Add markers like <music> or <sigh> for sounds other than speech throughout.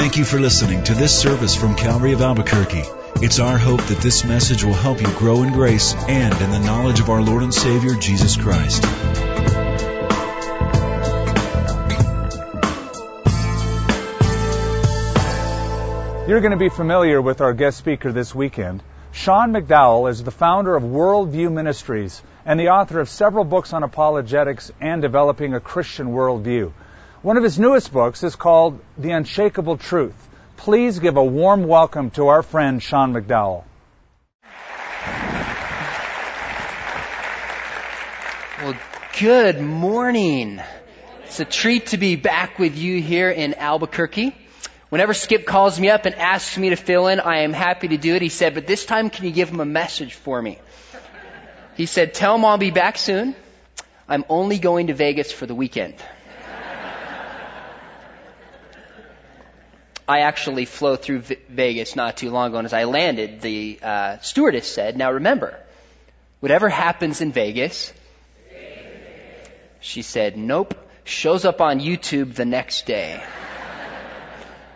Thank you for listening to this service from Calvary of Albuquerque. It's our hope that this message will help you grow in grace and in the knowledge of our Lord and Savior, Jesus Christ. You're going to be familiar with our guest speaker this weekend. Sean McDowell is the founder of Worldview Ministries and the author of several books on apologetics and developing a Christian worldview. One of his newest books is called The Unshakable Truth. Please give a warm welcome to our friend Sean McDowell. Well, good morning. It's a treat to be back with you here in Albuquerque. Whenever Skip calls me up and asks me to fill in, I am happy to do it. He said, but this time can you give him a message for me? He said, tell him I'll be back soon. I'm only going to Vegas for the weekend. I actually flew through Vegas not too long ago, and as I landed, the uh, stewardess said, now remember, whatever happens in Vegas, she said, nope, shows up on YouTube the next day.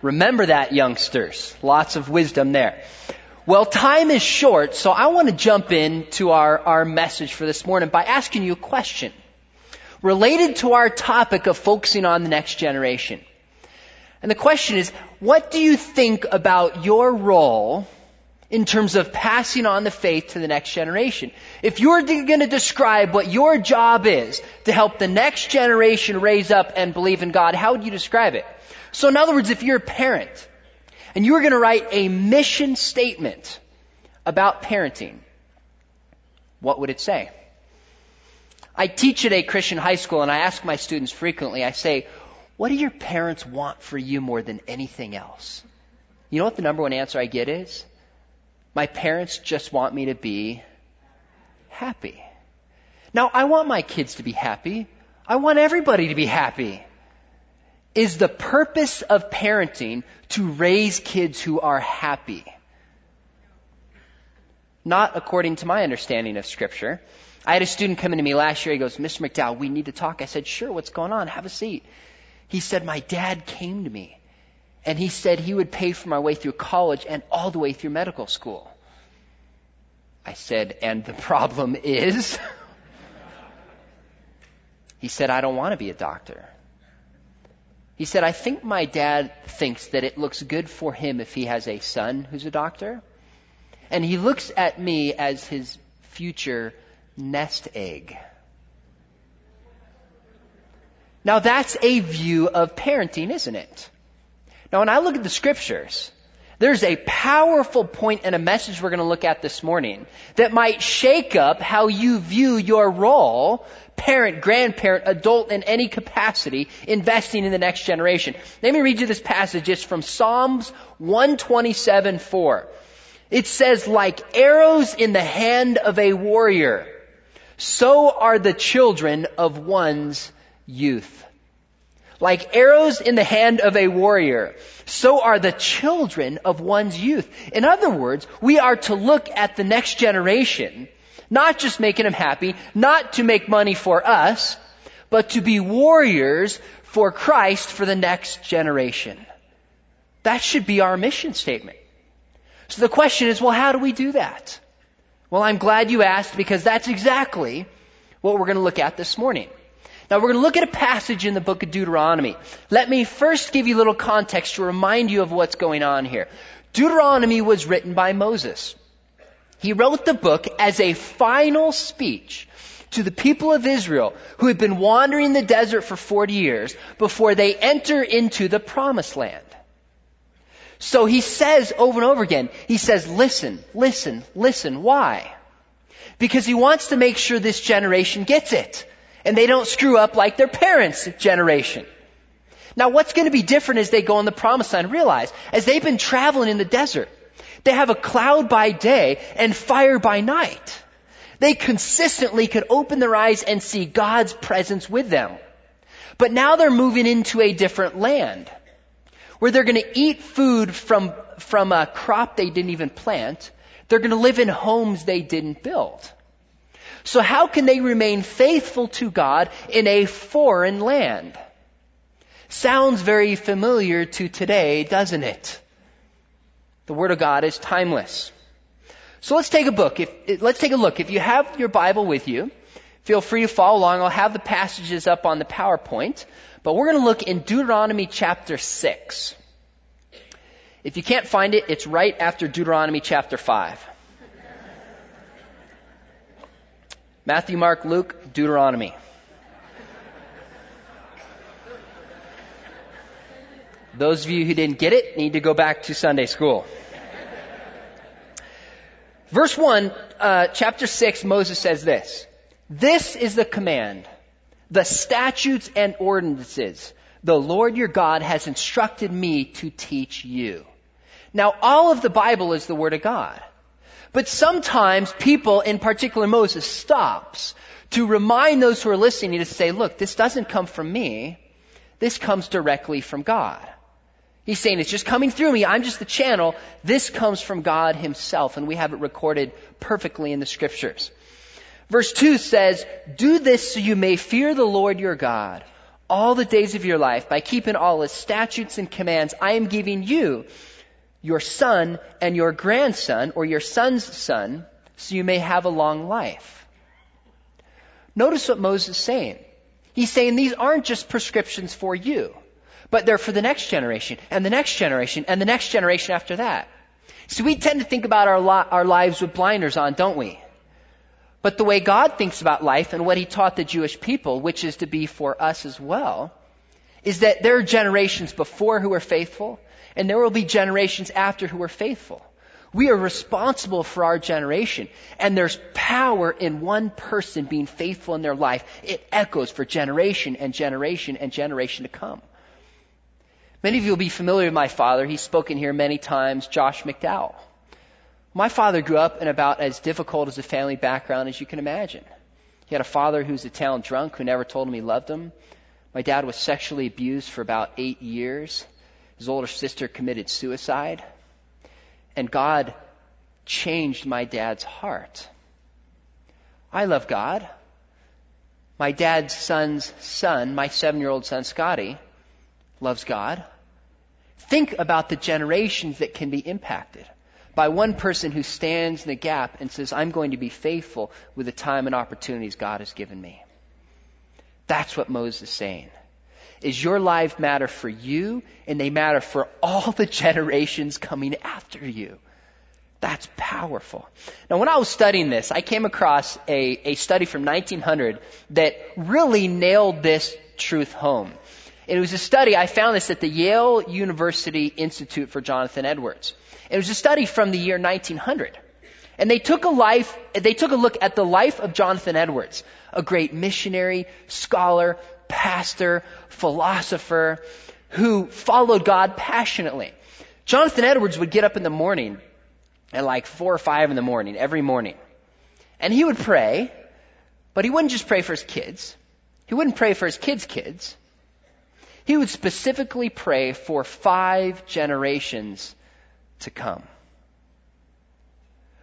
Remember that, youngsters. Lots of wisdom there. Well, time is short, so I want to jump into our, our message for this morning by asking you a question related to our topic of focusing on the next generation. And the question is, what do you think about your role in terms of passing on the faith to the next generation? If you're going to describe what your job is to help the next generation raise up and believe in God, how would you describe it? So in other words, if you're a parent and you're going to write a mission statement about parenting, what would it say? I teach at a Christian high school and I ask my students frequently, I say, what do your parents want for you more than anything else? You know what the number one answer I get is? My parents just want me to be happy. Now, I want my kids to be happy. I want everybody to be happy. Is the purpose of parenting to raise kids who are happy? Not according to my understanding of scripture. I had a student come into me last year. He goes, Mr. McDowell, we need to talk. I said, sure, what's going on? Have a seat. He said, my dad came to me and he said he would pay for my way through college and all the way through medical school. I said, and the problem is? <laughs> he said, I don't want to be a doctor. He said, I think my dad thinks that it looks good for him if he has a son who's a doctor. And he looks at me as his future nest egg. Now that's a view of parenting, isn't it? Now when I look at the scriptures, there's a powerful point and a message we're going to look at this morning that might shake up how you view your role parent, grandparent, adult in any capacity, investing in the next generation. Let me read you this passage. It's from Psalms 127 4. It says, like arrows in the hand of a warrior, so are the children of one's youth. Like arrows in the hand of a warrior, so are the children of one's youth. In other words, we are to look at the next generation not just making them happy, not to make money for us, but to be warriors for Christ for the next generation. That should be our mission statement. So the question is, well, how do we do that? Well, I'm glad you asked because that's exactly what we're going to look at this morning. Now we're going to look at a passage in the book of Deuteronomy. Let me first give you a little context to remind you of what's going on here. Deuteronomy was written by Moses. He wrote the book as a final speech to the people of Israel who had been wandering the desert for 40 years before they enter into the promised land. So he says over and over again, he says, listen, listen, listen. Why? Because he wants to make sure this generation gets it. And they don't screw up like their parents' generation. Now what's going to be different as they go in the promised land? Realize, as they've been traveling in the desert, they have a cloud by day and fire by night. They consistently could open their eyes and see God's presence with them. But now they're moving into a different land where they're going to eat food from, from a crop they didn't even plant. They're going to live in homes they didn't build. So how can they remain faithful to God in a foreign land? Sounds very familiar to today, doesn't it? The Word of God is timeless. So let's take a book. If, let's take a look. If you have your Bible with you, feel free to follow along. I'll have the passages up on the PowerPoint. But we're going to look in Deuteronomy chapter 6. If you can't find it, it's right after Deuteronomy chapter 5. Matthew, Mark, Luke, Deuteronomy. Those of you who didn't get it need to go back to Sunday school. Verse 1, uh, chapter 6, Moses says this. This is the command, the statutes and ordinances the Lord your God has instructed me to teach you. Now, all of the Bible is the Word of God. But sometimes people, in particular Moses, stops to remind those who are listening to say, look, this doesn't come from me. This comes directly from God. He's saying it's just coming through me. I'm just the channel. This comes from God himself and we have it recorded perfectly in the scriptures. Verse 2 says, do this so you may fear the Lord your God all the days of your life by keeping all his statutes and commands I am giving you, your son and your grandson or your son's son so you may have a long life. Notice what Moses is saying. He's saying these aren't just prescriptions for you but they're for the next generation and the next generation and the next generation after that. So we tend to think about our, our lives with blinders on, don't we? But the way God thinks about life and what He taught the Jewish people, which is to be for us as well, is that there are generations before who are faithful, and there will be generations after who are faithful. We are responsible for our generation, and there's power in one person being faithful in their life. It echoes for generation and generation and generation to come. Many of you will be familiar with my father. He's spoken here many times, Josh McDowell. My father grew up in about as difficult as a family background as you can imagine. He had a father who was a town drunk who never told him he loved him. My dad was sexually abused for about eight years. His older sister committed suicide. And God changed my dad's heart. I love God. My dad's son's son, my seven year old son Scotty, loves God. Think about the generations that can be impacted by one person who stands in the gap and says, I'm going to be faithful with the time and opportunities God has given me. That's what Moses is saying. Is your life matter for you and they matter for all the generations coming after you. That's powerful. Now, when I was studying this, I came across a, a study from 1900 that really nailed this truth home. It was a study, I found this at the Yale University Institute for Jonathan Edwards. It was a study from the year 1900. And they took a life, they took a look at the life of Jonathan Edwards, a great missionary, scholar, pastor, philosopher, who followed God passionately. Jonathan Edwards would get up in the morning at like four or five in the morning, every morning. And he would pray, but he wouldn't just pray for his kids. He wouldn't pray for his kids' kids. He would specifically pray for five generations to come.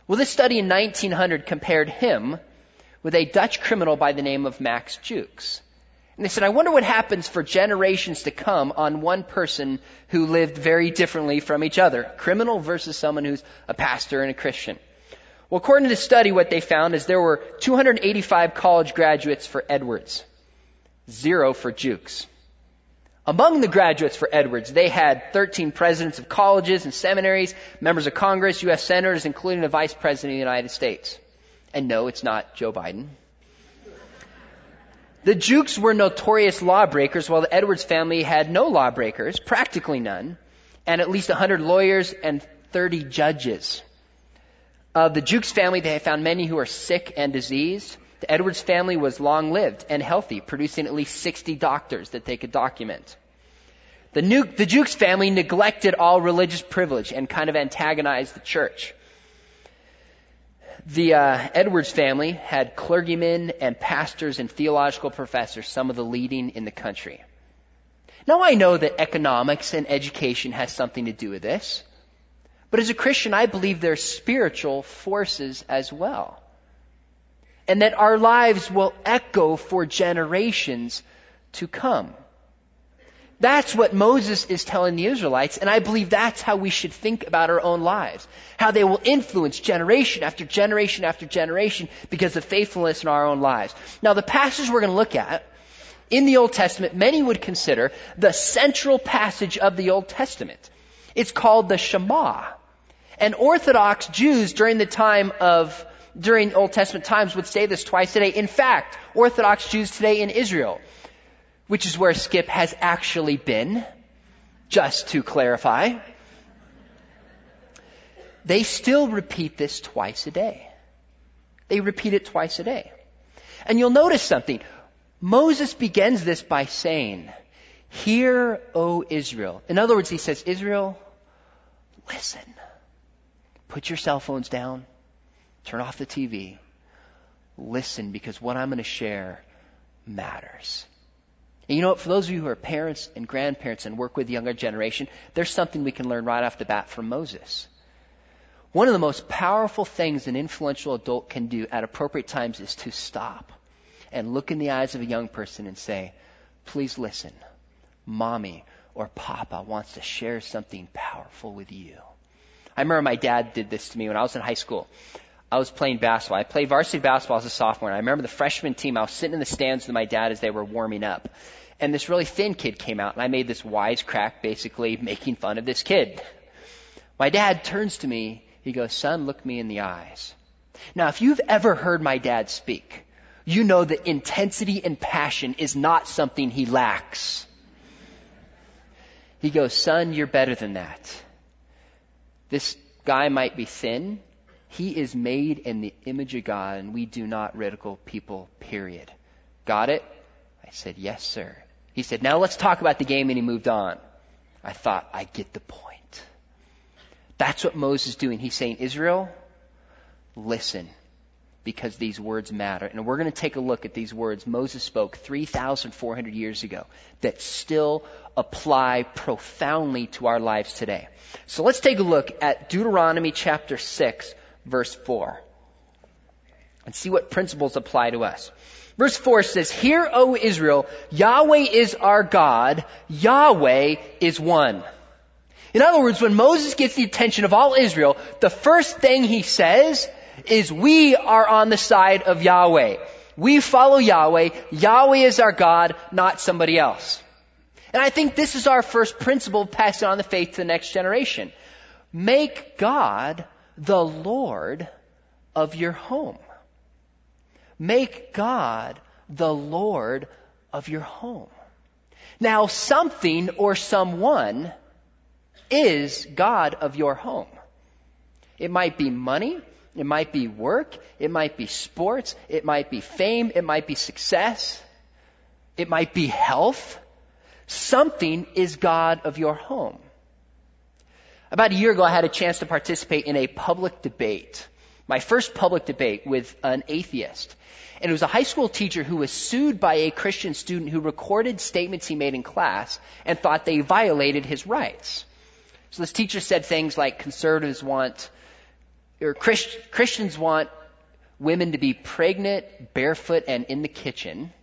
Well, this study in 1900 compared him with a Dutch criminal by the name of Max Jukes. And they said, I wonder what happens for generations to come on one person who lived very differently from each other. Criminal versus someone who's a pastor and a Christian. Well, according to the study, what they found is there were 285 college graduates for Edwards, zero for Jukes. Among the graduates for Edwards, they had 13 presidents of colleges and seminaries, members of Congress, U.S. senators, including the vice president of the United States. And no, it's not Joe Biden. The Jukes were notorious lawbreakers, while the Edwards family had no lawbreakers, practically none, and at least 100 lawyers and 30 judges. Of the Jukes family, they found many who are sick and diseased. The Edwards family was long lived and healthy, producing at least 60 doctors that they could document. The, the Jukes family neglected all religious privilege and kind of antagonized the church. The uh, Edwards family had clergymen and pastors and theological professors, some of the leading in the country. Now I know that economics and education has something to do with this, but as a Christian, I believe there are spiritual forces as well and that our lives will echo for generations to come. That's what Moses is telling the Israelites, and I believe that's how we should think about our own lives. How they will influence generation after generation after generation because of faithfulness in our own lives. Now the passage we're going to look at in the Old Testament, many would consider the central passage of the Old Testament. It's called the Shema. And Orthodox Jews during the time of, during Old Testament times would say this twice a day. In fact, Orthodox Jews today in Israel which is where Skip has actually been, just to clarify. They still repeat this twice a day. They repeat it twice a day. And you'll notice something. Moses begins this by saying, Hear, O Israel. In other words, he says, Israel, listen. Put your cell phones down. Turn off the TV. Listen because what I'm going to share matters. And you know what? For those of you who are parents and grandparents and work with the younger generation, there's something we can learn right off the bat from Moses. One of the most powerful things an influential adult can do at appropriate times is to stop and look in the eyes of a young person and say, please listen. Mommy or Papa wants to share something powerful with you. I remember my dad did this to me when I was in high school. I was playing basketball. I played varsity basketball as a sophomore. And I remember the freshman team, I was sitting in the stands with my dad as they were warming up and this really thin kid came out, and I made this wise crack, basically making fun of this kid. My dad turns to me, he goes, son, look me in the eyes. Now, if you've ever heard my dad speak, you know that intensity and passion is not something he lacks. He goes, son, you're better than that. This guy might be thin. He is made in the image of God, and we do not ridicule people, period. Got it? I said, yes, sir. He said, now let's talk about the game, and he moved on. I thought, I get the point. That's what Moses is doing. He's saying, Israel, listen, because these words matter. And we're going to take a look at these words Moses spoke 3,400 years ago that still apply profoundly to our lives today. So let's take a look at Deuteronomy chapter 6, verse 4, and see what principles apply to us. Verse 4 says, Hear, O Israel, Yahweh is our God, Yahweh is one. In other words, when Moses gets the attention of all Israel, the first thing he says is, We are on the side of Yahweh. We follow Yahweh. Yahweh is our God, not somebody else. And I think this is our first principle of passing on the faith to the next generation. Make God the Lord of your home. Make God the Lord of your home. Now, something or someone is God of your home. It might be money. It might be work. It might be sports. It might be fame. It might be success. It might be health. Something is God of your home. About a year ago, I had a chance to participate in a public debate. My first public debate with an atheist. And it was a high school teacher who was sued by a Christian student who recorded statements he made in class and thought they violated his rights. So this teacher said things like conservatives want, or Christ, Christians want women to be pregnant, barefoot, and in the kitchen.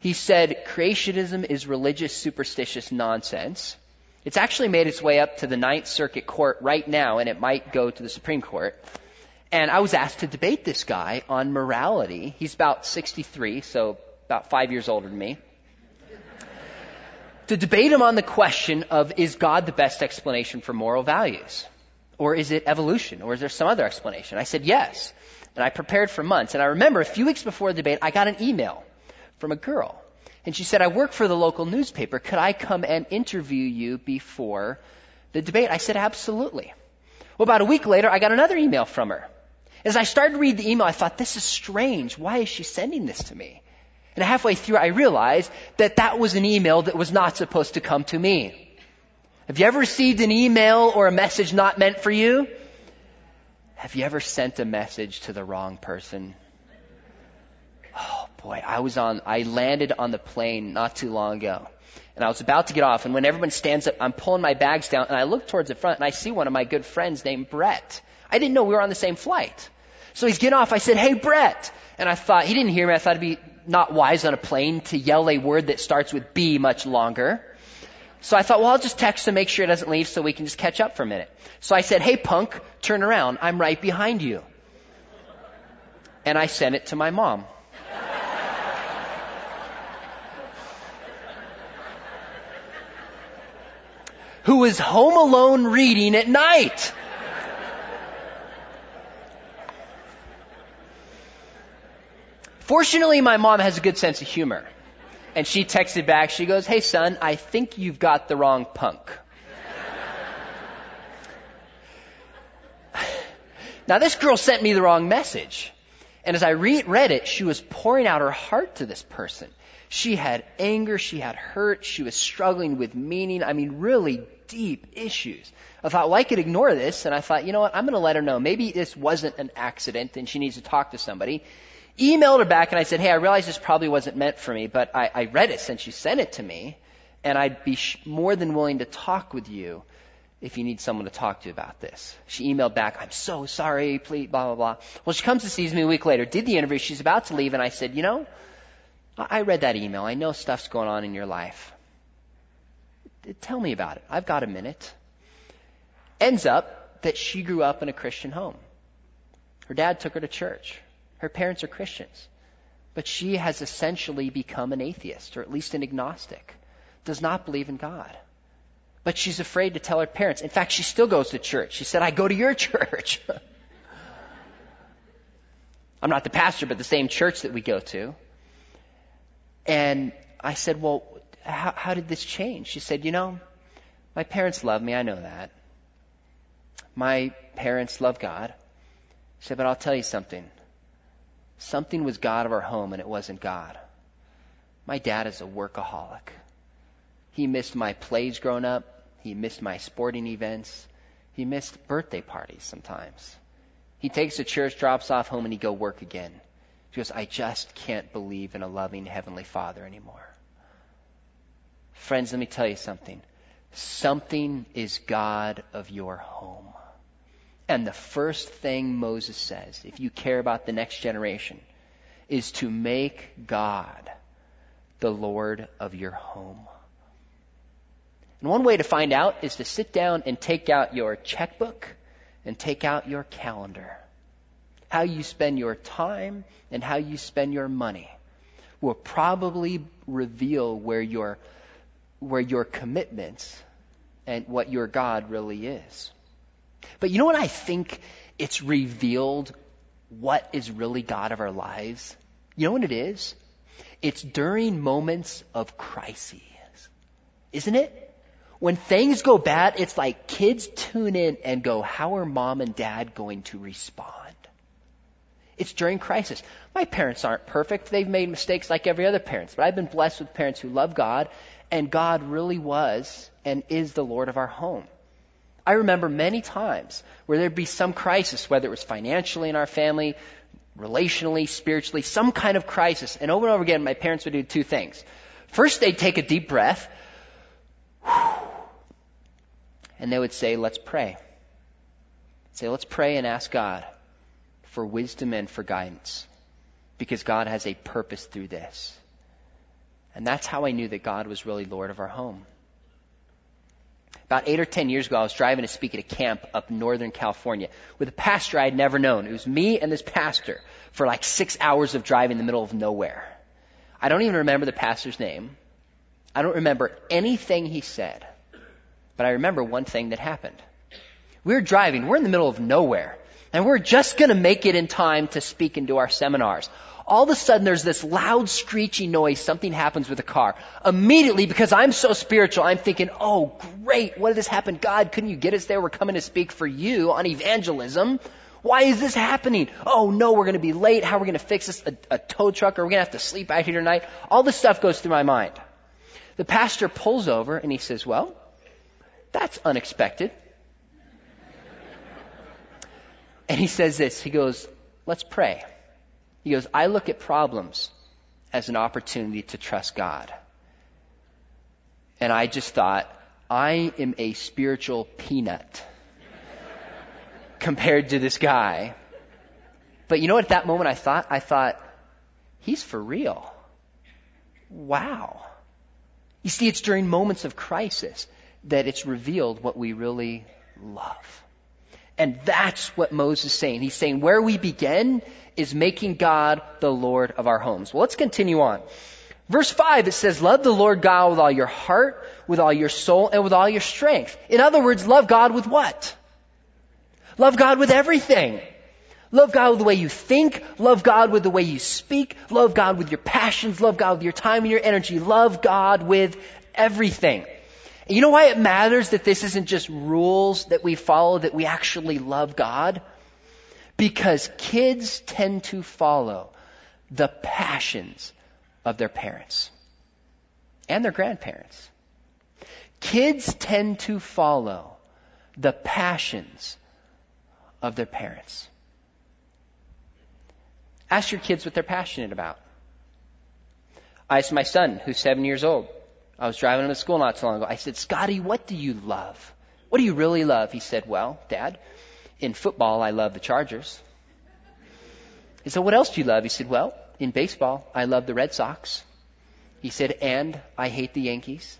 He said creationism is religious, superstitious nonsense. It's actually made its way up to the Ninth Circuit Court right now, and it might go to the Supreme Court. And I was asked to debate this guy on morality. He's about 63, so about five years older than me. to debate him on the question of is God the best explanation for moral values? Or is it evolution? Or is there some other explanation? I said yes. And I prepared for months. And I remember a few weeks before the debate, I got an email from a girl. And she said, I work for the local newspaper. Could I come and interview you before the debate? I said, absolutely. Well, about a week later, I got another email from her. As I started to read the email, I thought, this is strange. Why is she sending this to me? And halfway through, I realized that that was an email that was not supposed to come to me. Have you ever received an email or a message not meant for you? Have you ever sent a message to the wrong person? Boy, I was on, I landed on the plane not too long ago. And I was about to get off, and when everyone stands up, I'm pulling my bags down, and I look towards the front, and I see one of my good friends named Brett. I didn't know we were on the same flight. So he's getting off. I said, hey, Brett. And I thought, he didn't hear me. I thought it'd be not wise on a plane to yell a word that starts with B much longer. So I thought, well, I'll just text him, make sure he doesn't leave so we can just catch up for a minute. So I said, hey punk, turn around. I'm right behind you. And I sent it to my mom. Who was home alone reading at night. Fortunately, my mom has a good sense of humor. And she texted back, she goes, Hey son, I think you've got the wrong punk. now this girl sent me the wrong message. And as I re- read it, she was pouring out her heart to this person. She had anger, she had hurt, she was struggling with meaning. I mean, really deep issues. I thought, well, I could ignore this, and I thought, you know what, I'm going to let her know. Maybe this wasn't an accident and she needs to talk to somebody emailed her back and I said, hey, I realize this probably wasn't meant for me, but I, I read it since you sent it to me, and I'd be sh- more than willing to talk with you if you need someone to talk to about this. She emailed back, I'm so sorry, please, blah, blah, blah. Well, she comes to sees me a week later, did the interview, she's about to leave, and I said, you know, I read that email. I know stuff's going on in your life. Tell me about it. I've got a minute. Ends up that she grew up in a Christian home. Her dad took her to church. Her parents are Christians. But she has essentially become an atheist, or at least an agnostic, does not believe in God. But she's afraid to tell her parents. In fact, she still goes to church. She said, I go to your <laughs> church. <laughs> I'm not the pastor, but the same church that we go to. And I said, Well, how, how did this change? She said, You know, my parents love me. I know that. My parents love God. She said, But I'll tell you something. Something was God of our home and it wasn't God. My dad is a workaholic. He missed my plays growing up. He missed my sporting events. He missed birthday parties sometimes. He takes the church, drops off home, and he go work again. He goes, I just can't believe in a loving Heavenly Father anymore. Friends, let me tell you something. Something is God of your home. And the first thing Moses says, if you care about the next generation, is to make God the Lord of your home. And one way to find out is to sit down and take out your checkbook and take out your calendar. How you spend your time and how you spend your money will probably reveal where your, where your commitments and what your God really is. But you know what I think it's revealed what is really God of our lives? You know what it is? It's during moments of crises. Isn't it? When things go bad, it's like kids tune in and go, how are mom and dad going to respond? It's during crisis. My parents aren't perfect. They've made mistakes like every other parent, but I've been blessed with parents who love God, and God really was and is the Lord of our home. I remember many times where there'd be some crisis, whether it was financially in our family, relationally, spiritually, some kind of crisis. And over and over again, my parents would do two things. First, they'd take a deep breath, and they would say, Let's pray. Say, Let's pray and ask God for wisdom and for guidance, because God has a purpose through this. And that's how I knew that God was really Lord of our home. About eight or ten years ago, I was driving to speak at a camp up Northern California with a pastor I had never known. It was me and this pastor for like six hours of driving in the middle of nowhere. I don't even remember the pastor's name. I don't remember anything he said. But I remember one thing that happened. We were driving, we're in the middle of nowhere, and we're just gonna make it in time to speak into our seminars all of a sudden there's this loud screeching noise. Something happens with the car. Immediately, because I'm so spiritual, I'm thinking, oh great, what did this happen? God, couldn't you get us there? We're coming to speak for you on evangelism. Why is this happening? Oh no, we're going to be late. How are we going to fix this? A, a tow truck? Are we going to have to sleep out here tonight? All this stuff goes through my mind. The pastor pulls over and he says, well, that's unexpected. And he says this, he goes, let's pray. He goes, I look at problems as an opportunity to trust God. And I just thought, I am a spiritual peanut <laughs> compared to this guy. But you know what, at that moment I thought? I thought, he's for real. wow. You see, it's during moments of crisis that it's revealed what we really love. And that's what Moses is saying. He's saying where we begin is making God the Lord of our homes. Well, let's continue on. Verse 5, it says, Love the Lord God with all your heart, with all your soul, and with all your strength. In other words, love God with what? Love God with everything. Love God with the way you think. Love God with the way you speak. Love God with your passions. Love God with your time and your energy. Love God with everything. And you know why it matters that this isn't just rules that we follow, that we actually love God? Because kids tend to follow the passions of their parents and their grandparents. Kids tend to follow the passions of their parents. Ask your kids what they're passionate about. I asked my son, who's seven years old. I was driving him to school not so long ago. I said, Scotty, what do you love? What do you really love? He said, Well, Dad, in football, I love the Chargers. He said, What else do you love? He said, Well, in baseball, I love the Red Sox. He said, And I hate the Yankees.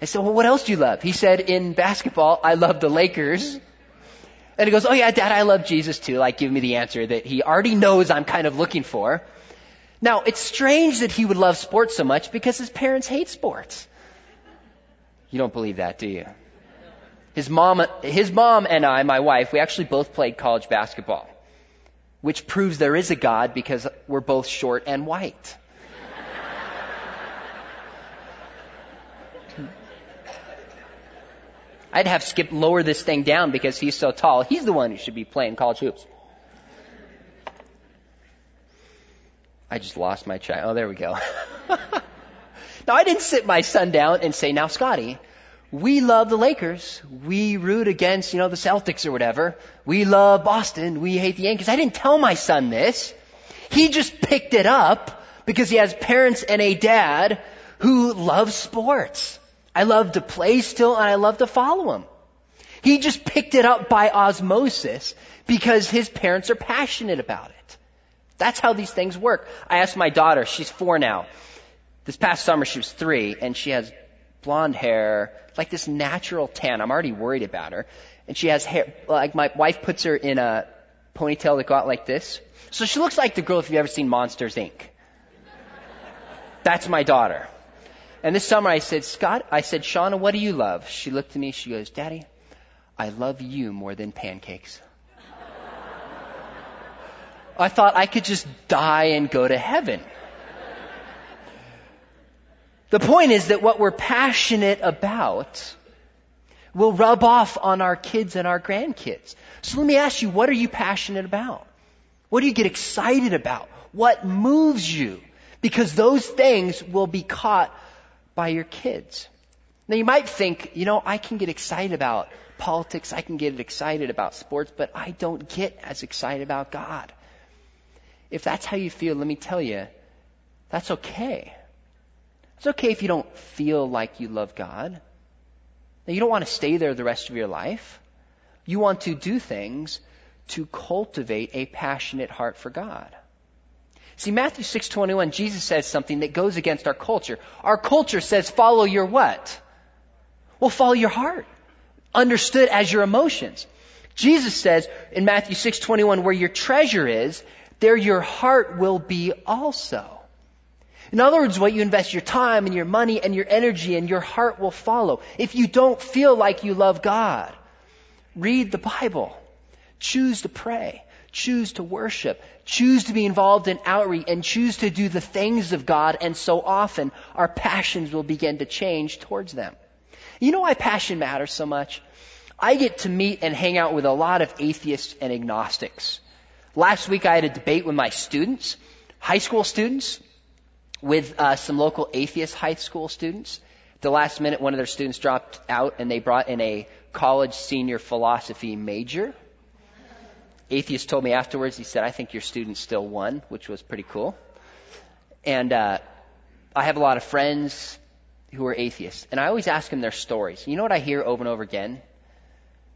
I said, Well, what else do you love? He said, In basketball, I love the Lakers. And he goes, Oh yeah, dad, I love Jesus too. Like, give me the answer that he already knows I'm kind of looking for. Now, it's strange that he would love sports so much because his parents hate sports. You don't believe that, do you? His mom, his mom and I, my wife, we actually both played college basketball, which proves there is a God because we're both short and white. I'd have Skip lower this thing down because he's so tall. He's the one who should be playing college hoops. I just lost my child. Oh, there we go. <laughs> now, I didn't sit my son down and say, now, Scotty, we love the Lakers. We root against, you know, the Celtics or whatever. We love Boston. We hate the Yankees. I didn't tell my son this. He just picked it up because he has parents and a dad who love sports. I love to play still and I love to follow him. He just picked it up by osmosis because his parents are passionate about it. That's how these things work. I asked my daughter, she's four now. This past summer she was three and she has blonde hair, like this natural tan. I'm already worried about her. And she has hair, like my wife puts her in a ponytail that go out like this. So she looks like the girl if you've ever seen Monsters Inc. That's my daughter. And this summer I said, Scott, I said, Shauna, what do you love? She looked at me, she goes, Daddy, I love you more than pancakes. I thought I could just die and go to heaven. The point is that what we're passionate about will rub off on our kids and our grandkids. So let me ask you, what are you passionate about? What do you get excited about? What moves you? Because those things will be caught by your kids. Now you might think, you know, I can get excited about politics, I can get excited about sports, but I don't get as excited about God. If that's how you feel, let me tell you, that's okay. It's okay if you don't feel like you love God. Now you don't want to stay there the rest of your life. You want to do things to cultivate a passionate heart for God. See, Matthew 6:21, Jesus says something that goes against our culture. Our culture says, follow your what? Well, follow your heart. Understood as your emotions. Jesus says in Matthew 6:21, where your treasure is, there your heart will be also. In other words, what you invest your time and your money and your energy and your heart will follow. If you don't feel like you love God, read the Bible. Choose to pray. Choose to worship. Choose to be involved in outreach and choose to do the things of God. And so often our passions will begin to change towards them. You know why passion matters so much? I get to meet and hang out with a lot of atheists and agnostics. Last week I had a debate with my students, high school students, with uh, some local atheist high school students. the last minute, one of their students dropped out and they brought in a college senior philosophy major atheist told me afterwards, he said, I think your student still won, which was pretty cool. And uh, I have a lot of friends who are atheists, and I always ask them their stories. You know what I hear over and over again?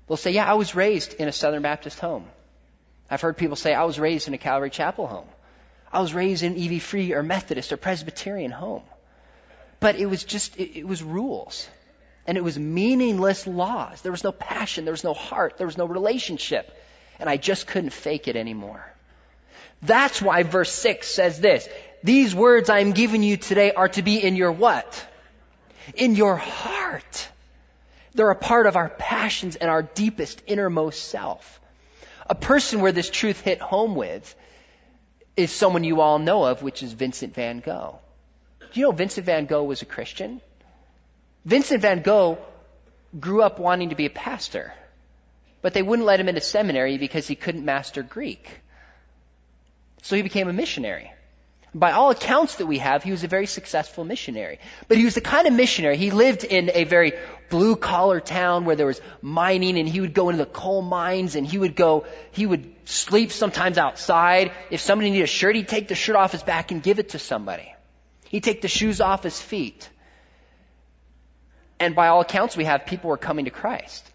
They'll say, Yeah, I was raised in a Southern Baptist home. I've heard people say, I was raised in a Calvary Chapel home. I was raised in EV Free or Methodist or Presbyterian home. But it was just, it, it was rules. And it was meaningless laws. There was no passion. There was no heart. There was no relationship. And I just couldn't fake it anymore. That's why verse 6 says this. These words I am giving you today are to be in your what? In your heart. They're a part of our passions and our deepest innermost self. A person where this truth hit home with is someone you all know of, which is Vincent van Gogh. Do you know Vincent van Gogh was a Christian? Vincent van Gogh grew up wanting to be a pastor, but they wouldn't let him into seminary because he couldn't master Greek. So he became a missionary. By all accounts that we have, he was a very successful missionary. But he was the kind of missionary, he lived in a very blue collar town where there was mining and he would go into the coal mines and he would go, he would sleep sometimes outside. If somebody needed a shirt, he'd take the shirt off his back and give it to somebody. He'd take the shoes off his feet. And by all accounts we have, people were coming to Christ.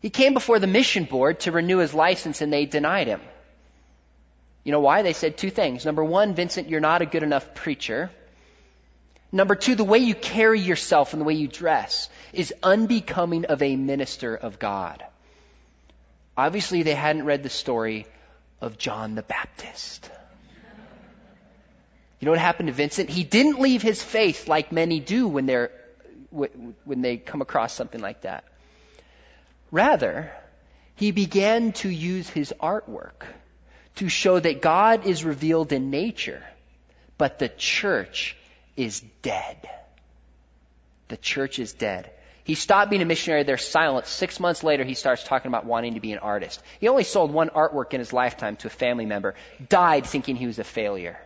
He came before the mission board to renew his license and they denied him. You know why? They said two things. Number one, Vincent, you're not a good enough preacher. Number two, the way you carry yourself and the way you dress is unbecoming of a minister of God. Obviously, they hadn't read the story of John the Baptist. You know what happened to Vincent? He didn't leave his faith like many do when they're when they come across something like that. Rather, he began to use his artwork to show that God is revealed in nature, but the church is dead. The church is dead. He stopped being a missionary. They're silent. Six months later, he starts talking about wanting to be an artist. He only sold one artwork in his lifetime to a family member, died thinking he was a failure.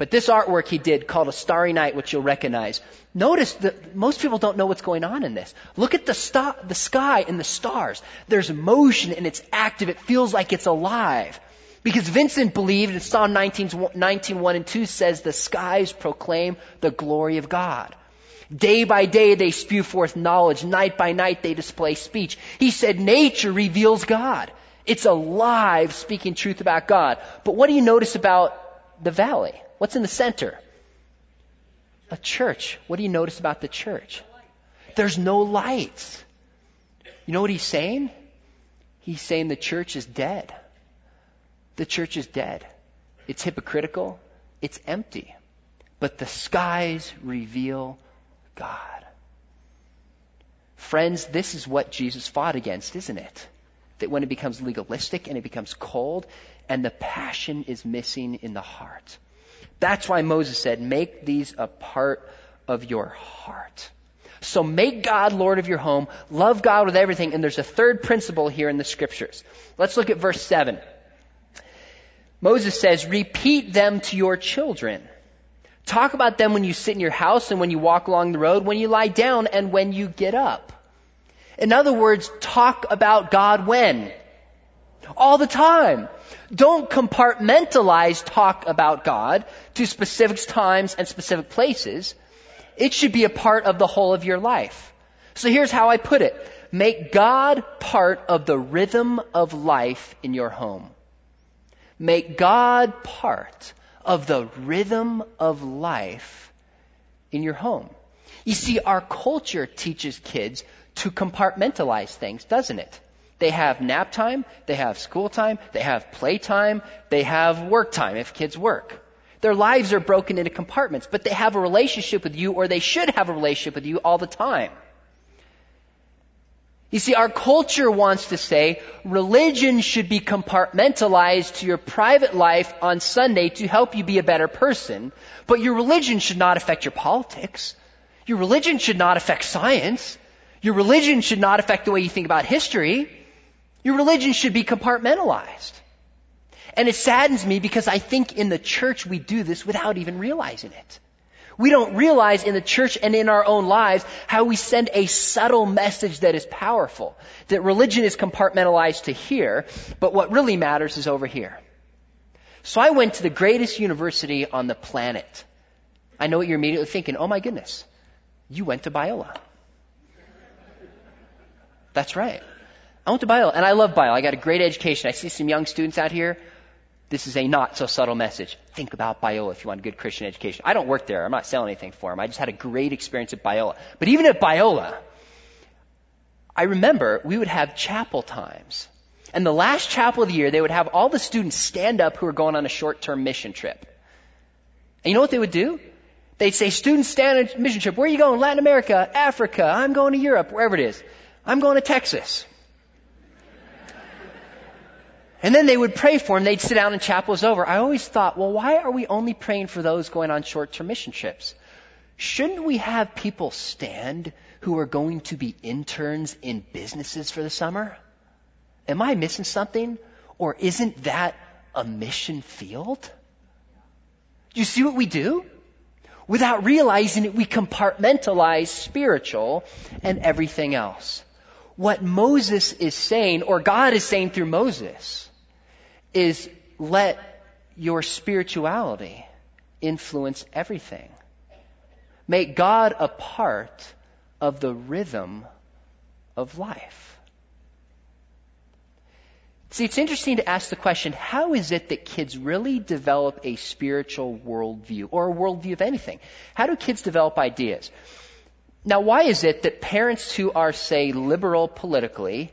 But this artwork he did called A Starry Night, which you'll recognize. Notice that most people don't know what's going on in this. Look at the, the sky and the stars. There's motion and it's active. It feels like it's alive. Because Vincent believed, in Psalm 19, 19 1 and 2 says, the skies proclaim the glory of God. Day by day they spew forth knowledge. Night by night they display speech. He said nature reveals God. It's alive speaking truth about God. But what do you notice about the valley? What's in the center? A church. What do you notice about the church? There's no lights. You know what he's saying? He's saying the church is dead. The church is dead. It's hypocritical. It's empty. But the skies reveal God. Friends, this is what Jesus fought against, isn't it? That when it becomes legalistic and it becomes cold and the passion is missing in the heart. That's why Moses said, make these a part of your heart. So make God Lord of your home, love God with everything, and there's a third principle here in the scriptures. Let's look at verse 7. Moses says, repeat them to your children. Talk about them when you sit in your house and when you walk along the road, when you lie down and when you get up. In other words, talk about God when? All the time. Don't compartmentalize talk about God to specific times and specific places. It should be a part of the whole of your life. So here's how I put it. Make God part of the rhythm of life in your home. Make God part of the rhythm of life in your home. You see, our culture teaches kids to compartmentalize things, doesn't it? They have nap time, they have school time, they have play time, they have work time if kids work. Their lives are broken into compartments, but they have a relationship with you or they should have a relationship with you all the time. You see, our culture wants to say religion should be compartmentalized to your private life on Sunday to help you be a better person, but your religion should not affect your politics. Your religion should not affect science. Your religion should not affect the way you think about history. Your religion should be compartmentalized. And it saddens me because I think in the church we do this without even realizing it. We don't realize in the church and in our own lives how we send a subtle message that is powerful. That religion is compartmentalized to here, but what really matters is over here. So I went to the greatest university on the planet. I know what you're immediately thinking. Oh my goodness. You went to Biola. That's right. I went to Biola, and I love Biola. I got a great education. I see some young students out here. This is a not so subtle message. Think about Biola if you want a good Christian education. I don't work there. I'm not selling anything for them. I just had a great experience at Biola. But even at Biola, I remember we would have chapel times. And the last chapel of the year, they would have all the students stand up who were going on a short-term mission trip. And you know what they would do? They'd say, students stand on mission trip. Where are you going? Latin America, Africa. I'm going to Europe, wherever it is. I'm going to Texas. And then they would pray for him. They'd sit down and chapel was over. I always thought, well, why are we only praying for those going on short-term mission trips? Shouldn't we have people stand who are going to be interns in businesses for the summer? Am I missing something? Or isn't that a mission field? Do you see what we do? Without realizing it, we compartmentalize spiritual and everything else. What Moses is saying, or God is saying through Moses, is let your spirituality influence everything. Make God a part of the rhythm of life. See, it's interesting to ask the question, how is it that kids really develop a spiritual worldview or a worldview of anything? How do kids develop ideas? Now, why is it that parents who are, say, liberal politically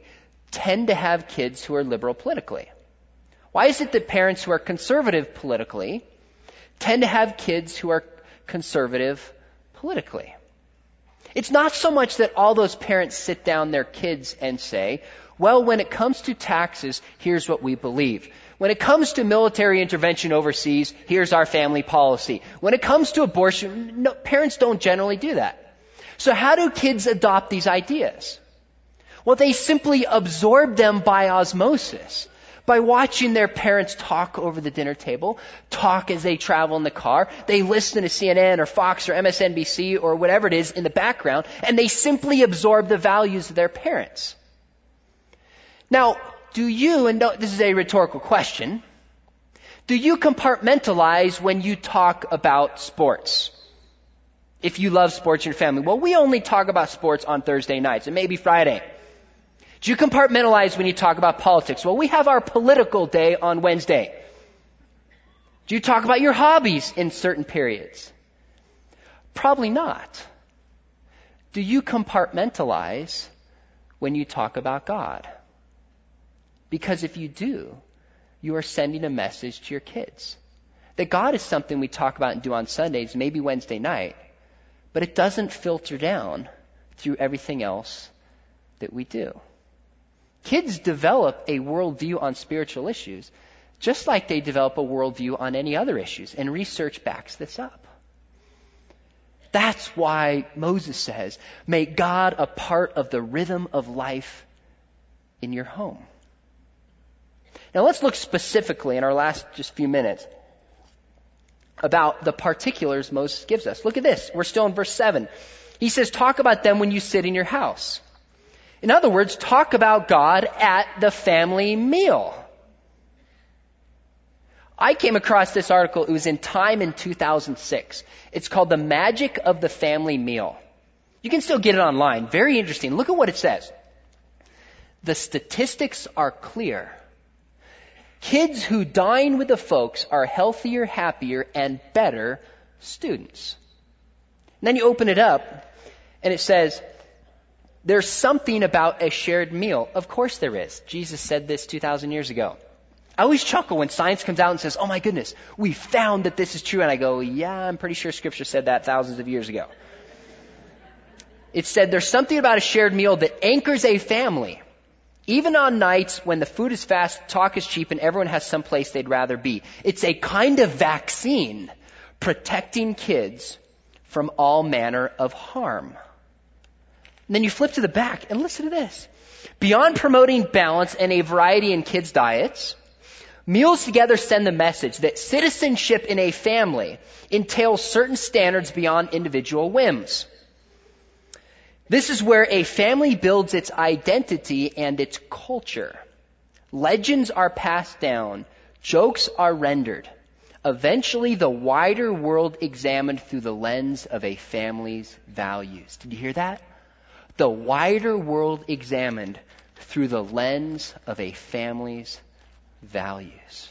tend to have kids who are liberal politically? Why is it that parents who are conservative politically tend to have kids who are conservative politically? It's not so much that all those parents sit down their kids and say, well, when it comes to taxes, here's what we believe. When it comes to military intervention overseas, here's our family policy. When it comes to abortion, no, parents don't generally do that. So how do kids adopt these ideas? Well, they simply absorb them by osmosis by watching their parents talk over the dinner table, talk as they travel in the car. They listen to CNN or Fox or MSNBC or whatever it is in the background, and they simply absorb the values of their parents. Now, do you, and this is a rhetorical question, do you compartmentalize when you talk about sports? If you love sports in your family. Well, we only talk about sports on Thursday nights and maybe Friday. Do you compartmentalize when you talk about politics? Well, we have our political day on Wednesday. Do you talk about your hobbies in certain periods? Probably not. Do you compartmentalize when you talk about God? Because if you do, you are sending a message to your kids. That God is something we talk about and do on Sundays, maybe Wednesday night, but it doesn't filter down through everything else that we do. Kids develop a worldview on spiritual issues just like they develop a worldview on any other issues, and research backs this up. That's why Moses says, make God a part of the rhythm of life in your home. Now let's look specifically in our last just few minutes about the particulars Moses gives us. Look at this. We're still in verse 7. He says, talk about them when you sit in your house. In other words, talk about God at the family meal. I came across this article. It was in Time in 2006. It's called The Magic of the Family Meal. You can still get it online. Very interesting. Look at what it says. The statistics are clear. Kids who dine with the folks are healthier, happier, and better students. And then you open it up, and it says, there's something about a shared meal. Of course there is. Jesus said this 2,000 years ago. I always chuckle when science comes out and says, oh my goodness, we found that this is true. And I go, yeah, I'm pretty sure scripture said that thousands of years ago. It said there's something about a shared meal that anchors a family. Even on nights when the food is fast, talk is cheap, and everyone has some place they'd rather be. It's a kind of vaccine protecting kids from all manner of harm. And then you flip to the back and listen to this. Beyond promoting balance and a variety in kids' diets, meals together send the message that citizenship in a family entails certain standards beyond individual whims. This is where a family builds its identity and its culture. Legends are passed down, jokes are rendered. Eventually, the wider world examined through the lens of a family's values. Did you hear that? The wider world examined through the lens of a family's values.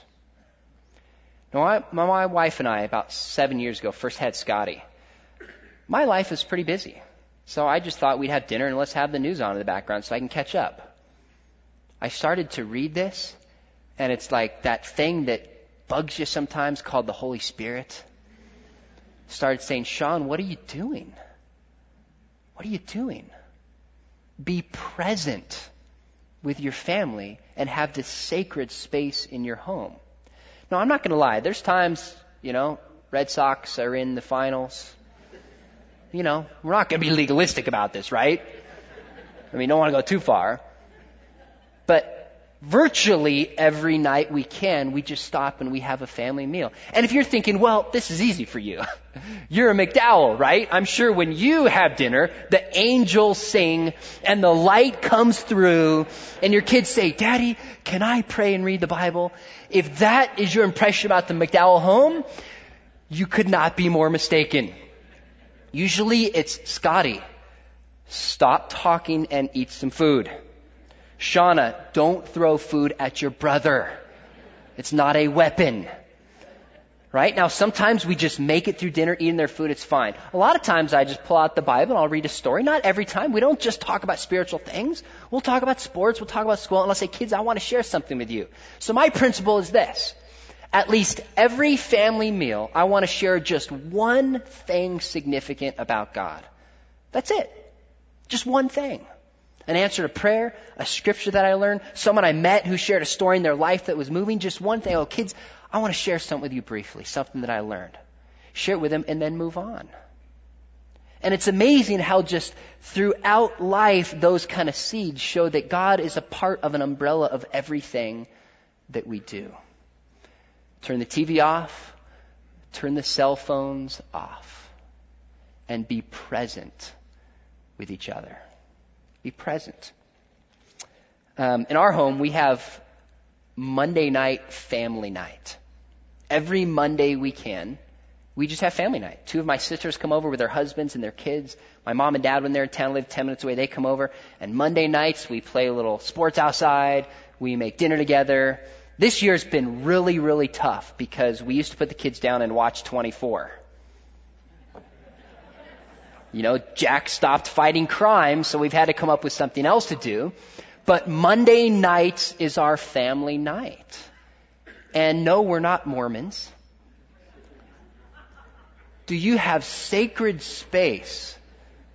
Now, my, my wife and I, about seven years ago, first had Scotty. My life is pretty busy. So I just thought we'd have dinner and let's have the news on in the background so I can catch up. I started to read this, and it's like that thing that bugs you sometimes called the Holy Spirit. Started saying, Sean, what are you doing? What are you doing? Be present with your family and have this sacred space in your home. Now, I'm not going to lie. There's times, you know, Red Sox are in the finals. You know, we're not going to be legalistic about this, right? I mean, don't want to go too far. But virtually every night we can, we just stop and we have a family meal. And if you're thinking, well, this is easy for you. <laughs> You're a McDowell, right? I'm sure when you have dinner, the angels sing and the light comes through and your kids say, Daddy, can I pray and read the Bible? If that is your impression about the McDowell home, you could not be more mistaken. Usually it's Scotty. Stop talking and eat some food. Shauna, don't throw food at your brother. It's not a weapon. Right? Now, sometimes we just make it through dinner, eating their food, it's fine. A lot of times I just pull out the Bible and I'll read a story. Not every time. We don't just talk about spiritual things. We'll talk about sports, we'll talk about school, and I'll say, kids, I want to share something with you. So my principle is this. At least every family meal, I want to share just one thing significant about God. That's it. Just one thing an answer to prayer, a scripture that I learned, someone I met who shared a story in their life that was moving, just one thing. Oh, kids, I want to share something with you briefly, something that I learned. Share it with them and then move on. And it's amazing how just throughout life, those kind of seeds show that God is a part of an umbrella of everything that we do. Turn the TV off, turn the cell phones off, and be present with each other. Be present. Um, in our home, we have Monday night family night. Every Monday we can, we just have family night. Two of my sisters come over with their husbands and their kids. My mom and dad, when they're in town, live 10 minutes away, they come over. And Monday nights, we play a little sports outside. We make dinner together. This year's been really, really tough because we used to put the kids down and watch 24. You know, Jack stopped fighting crime, so we've had to come up with something else to do. But Monday night is our family night. And no, we're not Mormons. Do you have sacred space?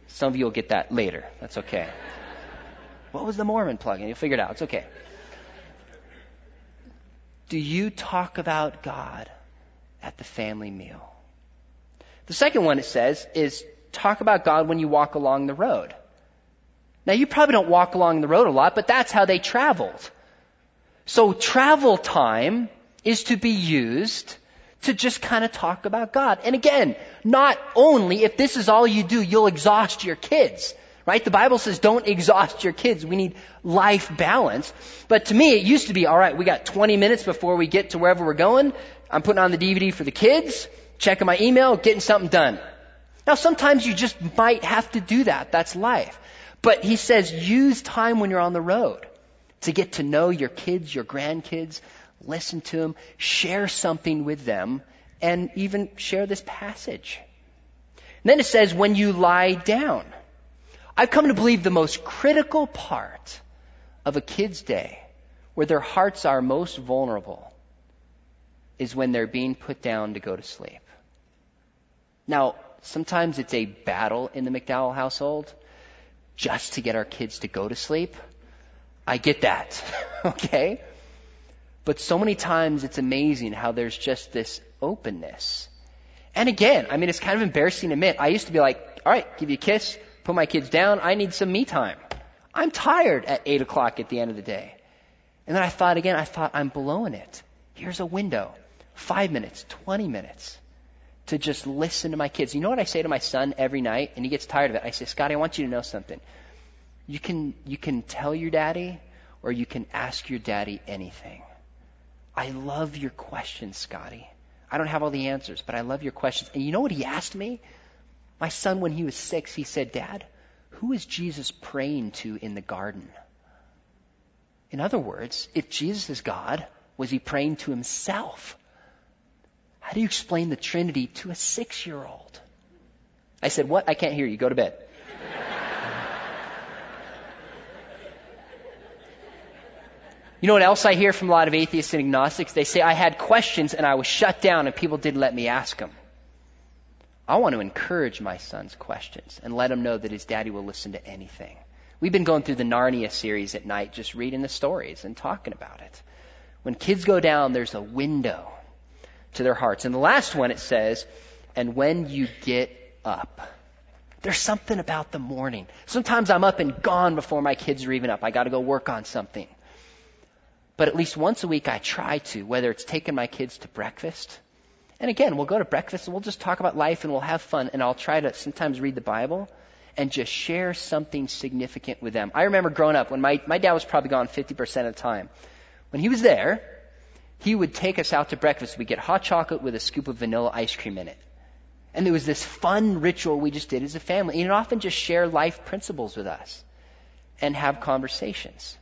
Some of you will get that later. That's okay. What was the Mormon plug-in? You'll figure it out. It's okay. Do you talk about God at the family meal? The second one it says is talk about God when you walk along the road. Now you probably don't walk along the road a lot, but that's how they traveled. So travel time is to be used to just kind of talk about God. And again, not only if this is all you do, you'll exhaust your kids. Right? The Bible says don't exhaust your kids. We need life balance. But to me, it used to be, alright, we got 20 minutes before we get to wherever we're going. I'm putting on the DVD for the kids, checking my email, getting something done. Now sometimes you just might have to do that. That's life. But he says use time when you're on the road to get to know your kids, your grandkids, listen to them, share something with them, and even share this passage. And then it says when you lie down. I've come to believe the most critical part of a kid's day where their hearts are most vulnerable is when they're being put down to go to sleep. Now, Sometimes it's a battle in the McDowell household just to get our kids to go to sleep. I get that. <laughs> okay? But so many times it's amazing how there's just this openness. And again, I mean, it's kind of embarrassing to admit. I used to be like, all right, give you a kiss, put my kids down. I need some me time. I'm tired at 8 o'clock at the end of the day. And then I thought again, I thought, I'm blowing it. Here's a window. Five minutes, 20 minutes to just listen to my kids. You know what I say to my son every night? And he gets tired of it. I say, Scotty, I want you to know something. You can, you can tell your daddy or you can ask your daddy anything. I love your questions, Scotty. I don't have all the answers, but I love your questions. And you know what he asked me? My son, when he was six, he said, Dad, who is Jesus praying to in the garden? In other words, if Jesus is God, was he praying to himself? How do you explain the Trinity to a six year old? I said, What? I can't hear you. Go to bed. You know what else I hear from a lot of atheists and agnostics? They say, I had questions and I was shut down and people didn't let me ask them. I want to encourage my son's questions and let him know that his daddy will listen to anything. We've been going through the Narnia series at night, just reading the stories and talking about it. When kids go down, there's a window to their hearts. And the last one, it says, and when you get up. There's something about the morning. Sometimes I'm up and gone before my kids are even up. I got to go work on something. But at least once a week I try to, whether it's taking my kids to breakfast. And again, we'll go to breakfast and we'll just talk about life and we'll have fun and I'll try to sometimes read the Bible and just share something significant with them. I remember growing up when my, my dad was probably gone 50% of the time. When he was there, he would take us out to breakfast. We'd get hot chocolate with a scoop of vanilla ice cream in it. And there was this fun ritual we just did as a family. And he'd often just share life principles with us and have conversations.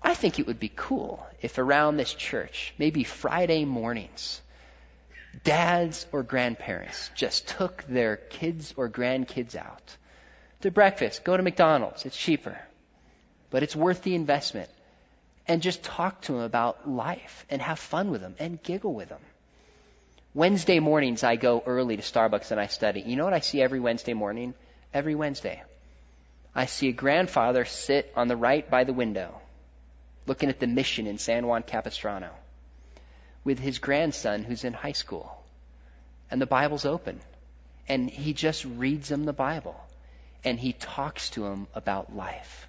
I think it would be cool if around this church, maybe Friday mornings, dads or grandparents just took their kids or grandkids out to breakfast. Go to McDonald's. It's cheaper, but it's worth the investment. And just talk to them about life and have fun with them and giggle with them. Wednesday mornings, I go early to Starbucks and I study. You know what I see every Wednesday morning? Every Wednesday. I see a grandfather sit on the right by the window, looking at the mission in San Juan Capistrano, with his grandson who's in high school. And the Bible's open. And he just reads them the Bible. And he talks to them about life.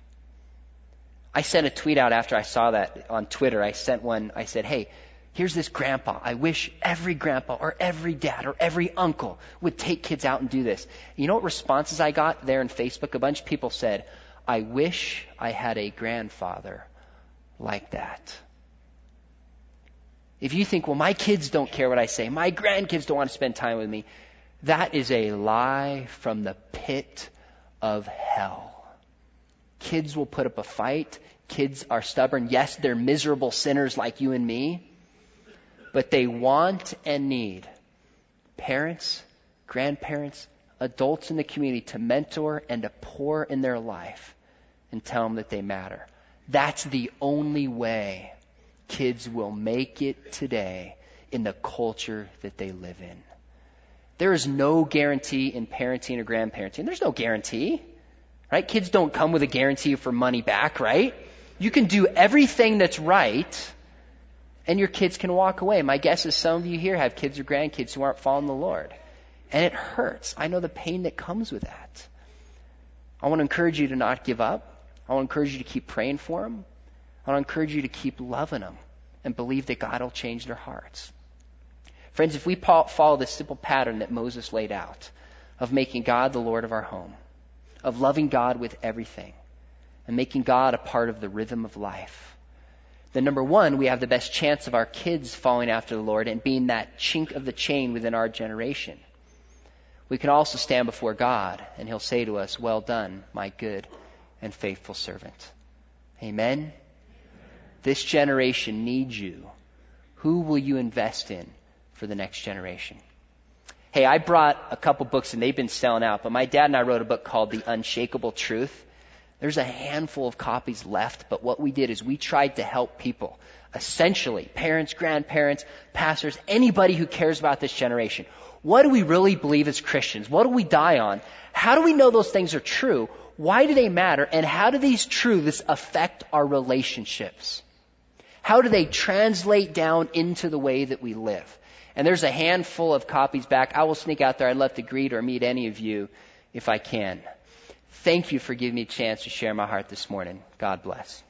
I sent a tweet out after I saw that on Twitter. I sent one, I said, hey, Here's this grandpa. I wish every grandpa or every dad or every uncle would take kids out and do this. You know what responses I got there in Facebook? A bunch of people said, I wish I had a grandfather like that. If you think, well, my kids don't care what I say, my grandkids don't want to spend time with me, that is a lie from the pit of hell. Kids will put up a fight. Kids are stubborn. Yes, they're miserable sinners like you and me but they want and need parents, grandparents, adults in the community to mentor and to pour in their life and tell them that they matter. That's the only way kids will make it today in the culture that they live in. There is no guarantee in parenting or grandparenting. There's no guarantee, right? Kids don't come with a guarantee for money back, right? You can do everything that's right and your kids can walk away. My guess is some of you here have kids or grandkids who aren't following the Lord. And it hurts. I know the pain that comes with that. I want to encourage you to not give up. I want to encourage you to keep praying for them. I want to encourage you to keep loving them and believe that God will change their hearts. Friends, if we follow this simple pattern that Moses laid out of making God the Lord of our home, of loving God with everything, and making God a part of the rhythm of life, then number one, we have the best chance of our kids falling after the Lord and being that chink of the chain within our generation. We can also stand before God and He'll say to us, Well done, my good and faithful servant. Amen? This generation needs you. Who will you invest in for the next generation? Hey, I brought a couple books and they've been selling out, but my dad and I wrote a book called The Unshakable Truth. There's a handful of copies left, but what we did is we tried to help people. Essentially, parents, grandparents, pastors, anybody who cares about this generation. What do we really believe as Christians? What do we die on? How do we know those things are true? Why do they matter? And how do these truths affect our relationships? How do they translate down into the way that we live? And there's a handful of copies back. I will sneak out there. I'd love to greet or meet any of you if I can. Thank you for giving me a chance to share my heart this morning. God bless.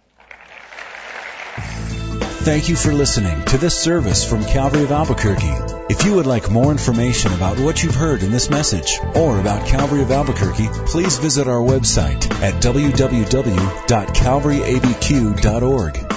Thank you for listening to this service from Calvary of Albuquerque. If you would like more information about what you've heard in this message or about Calvary of Albuquerque, please visit our website at www.calvaryabq.org.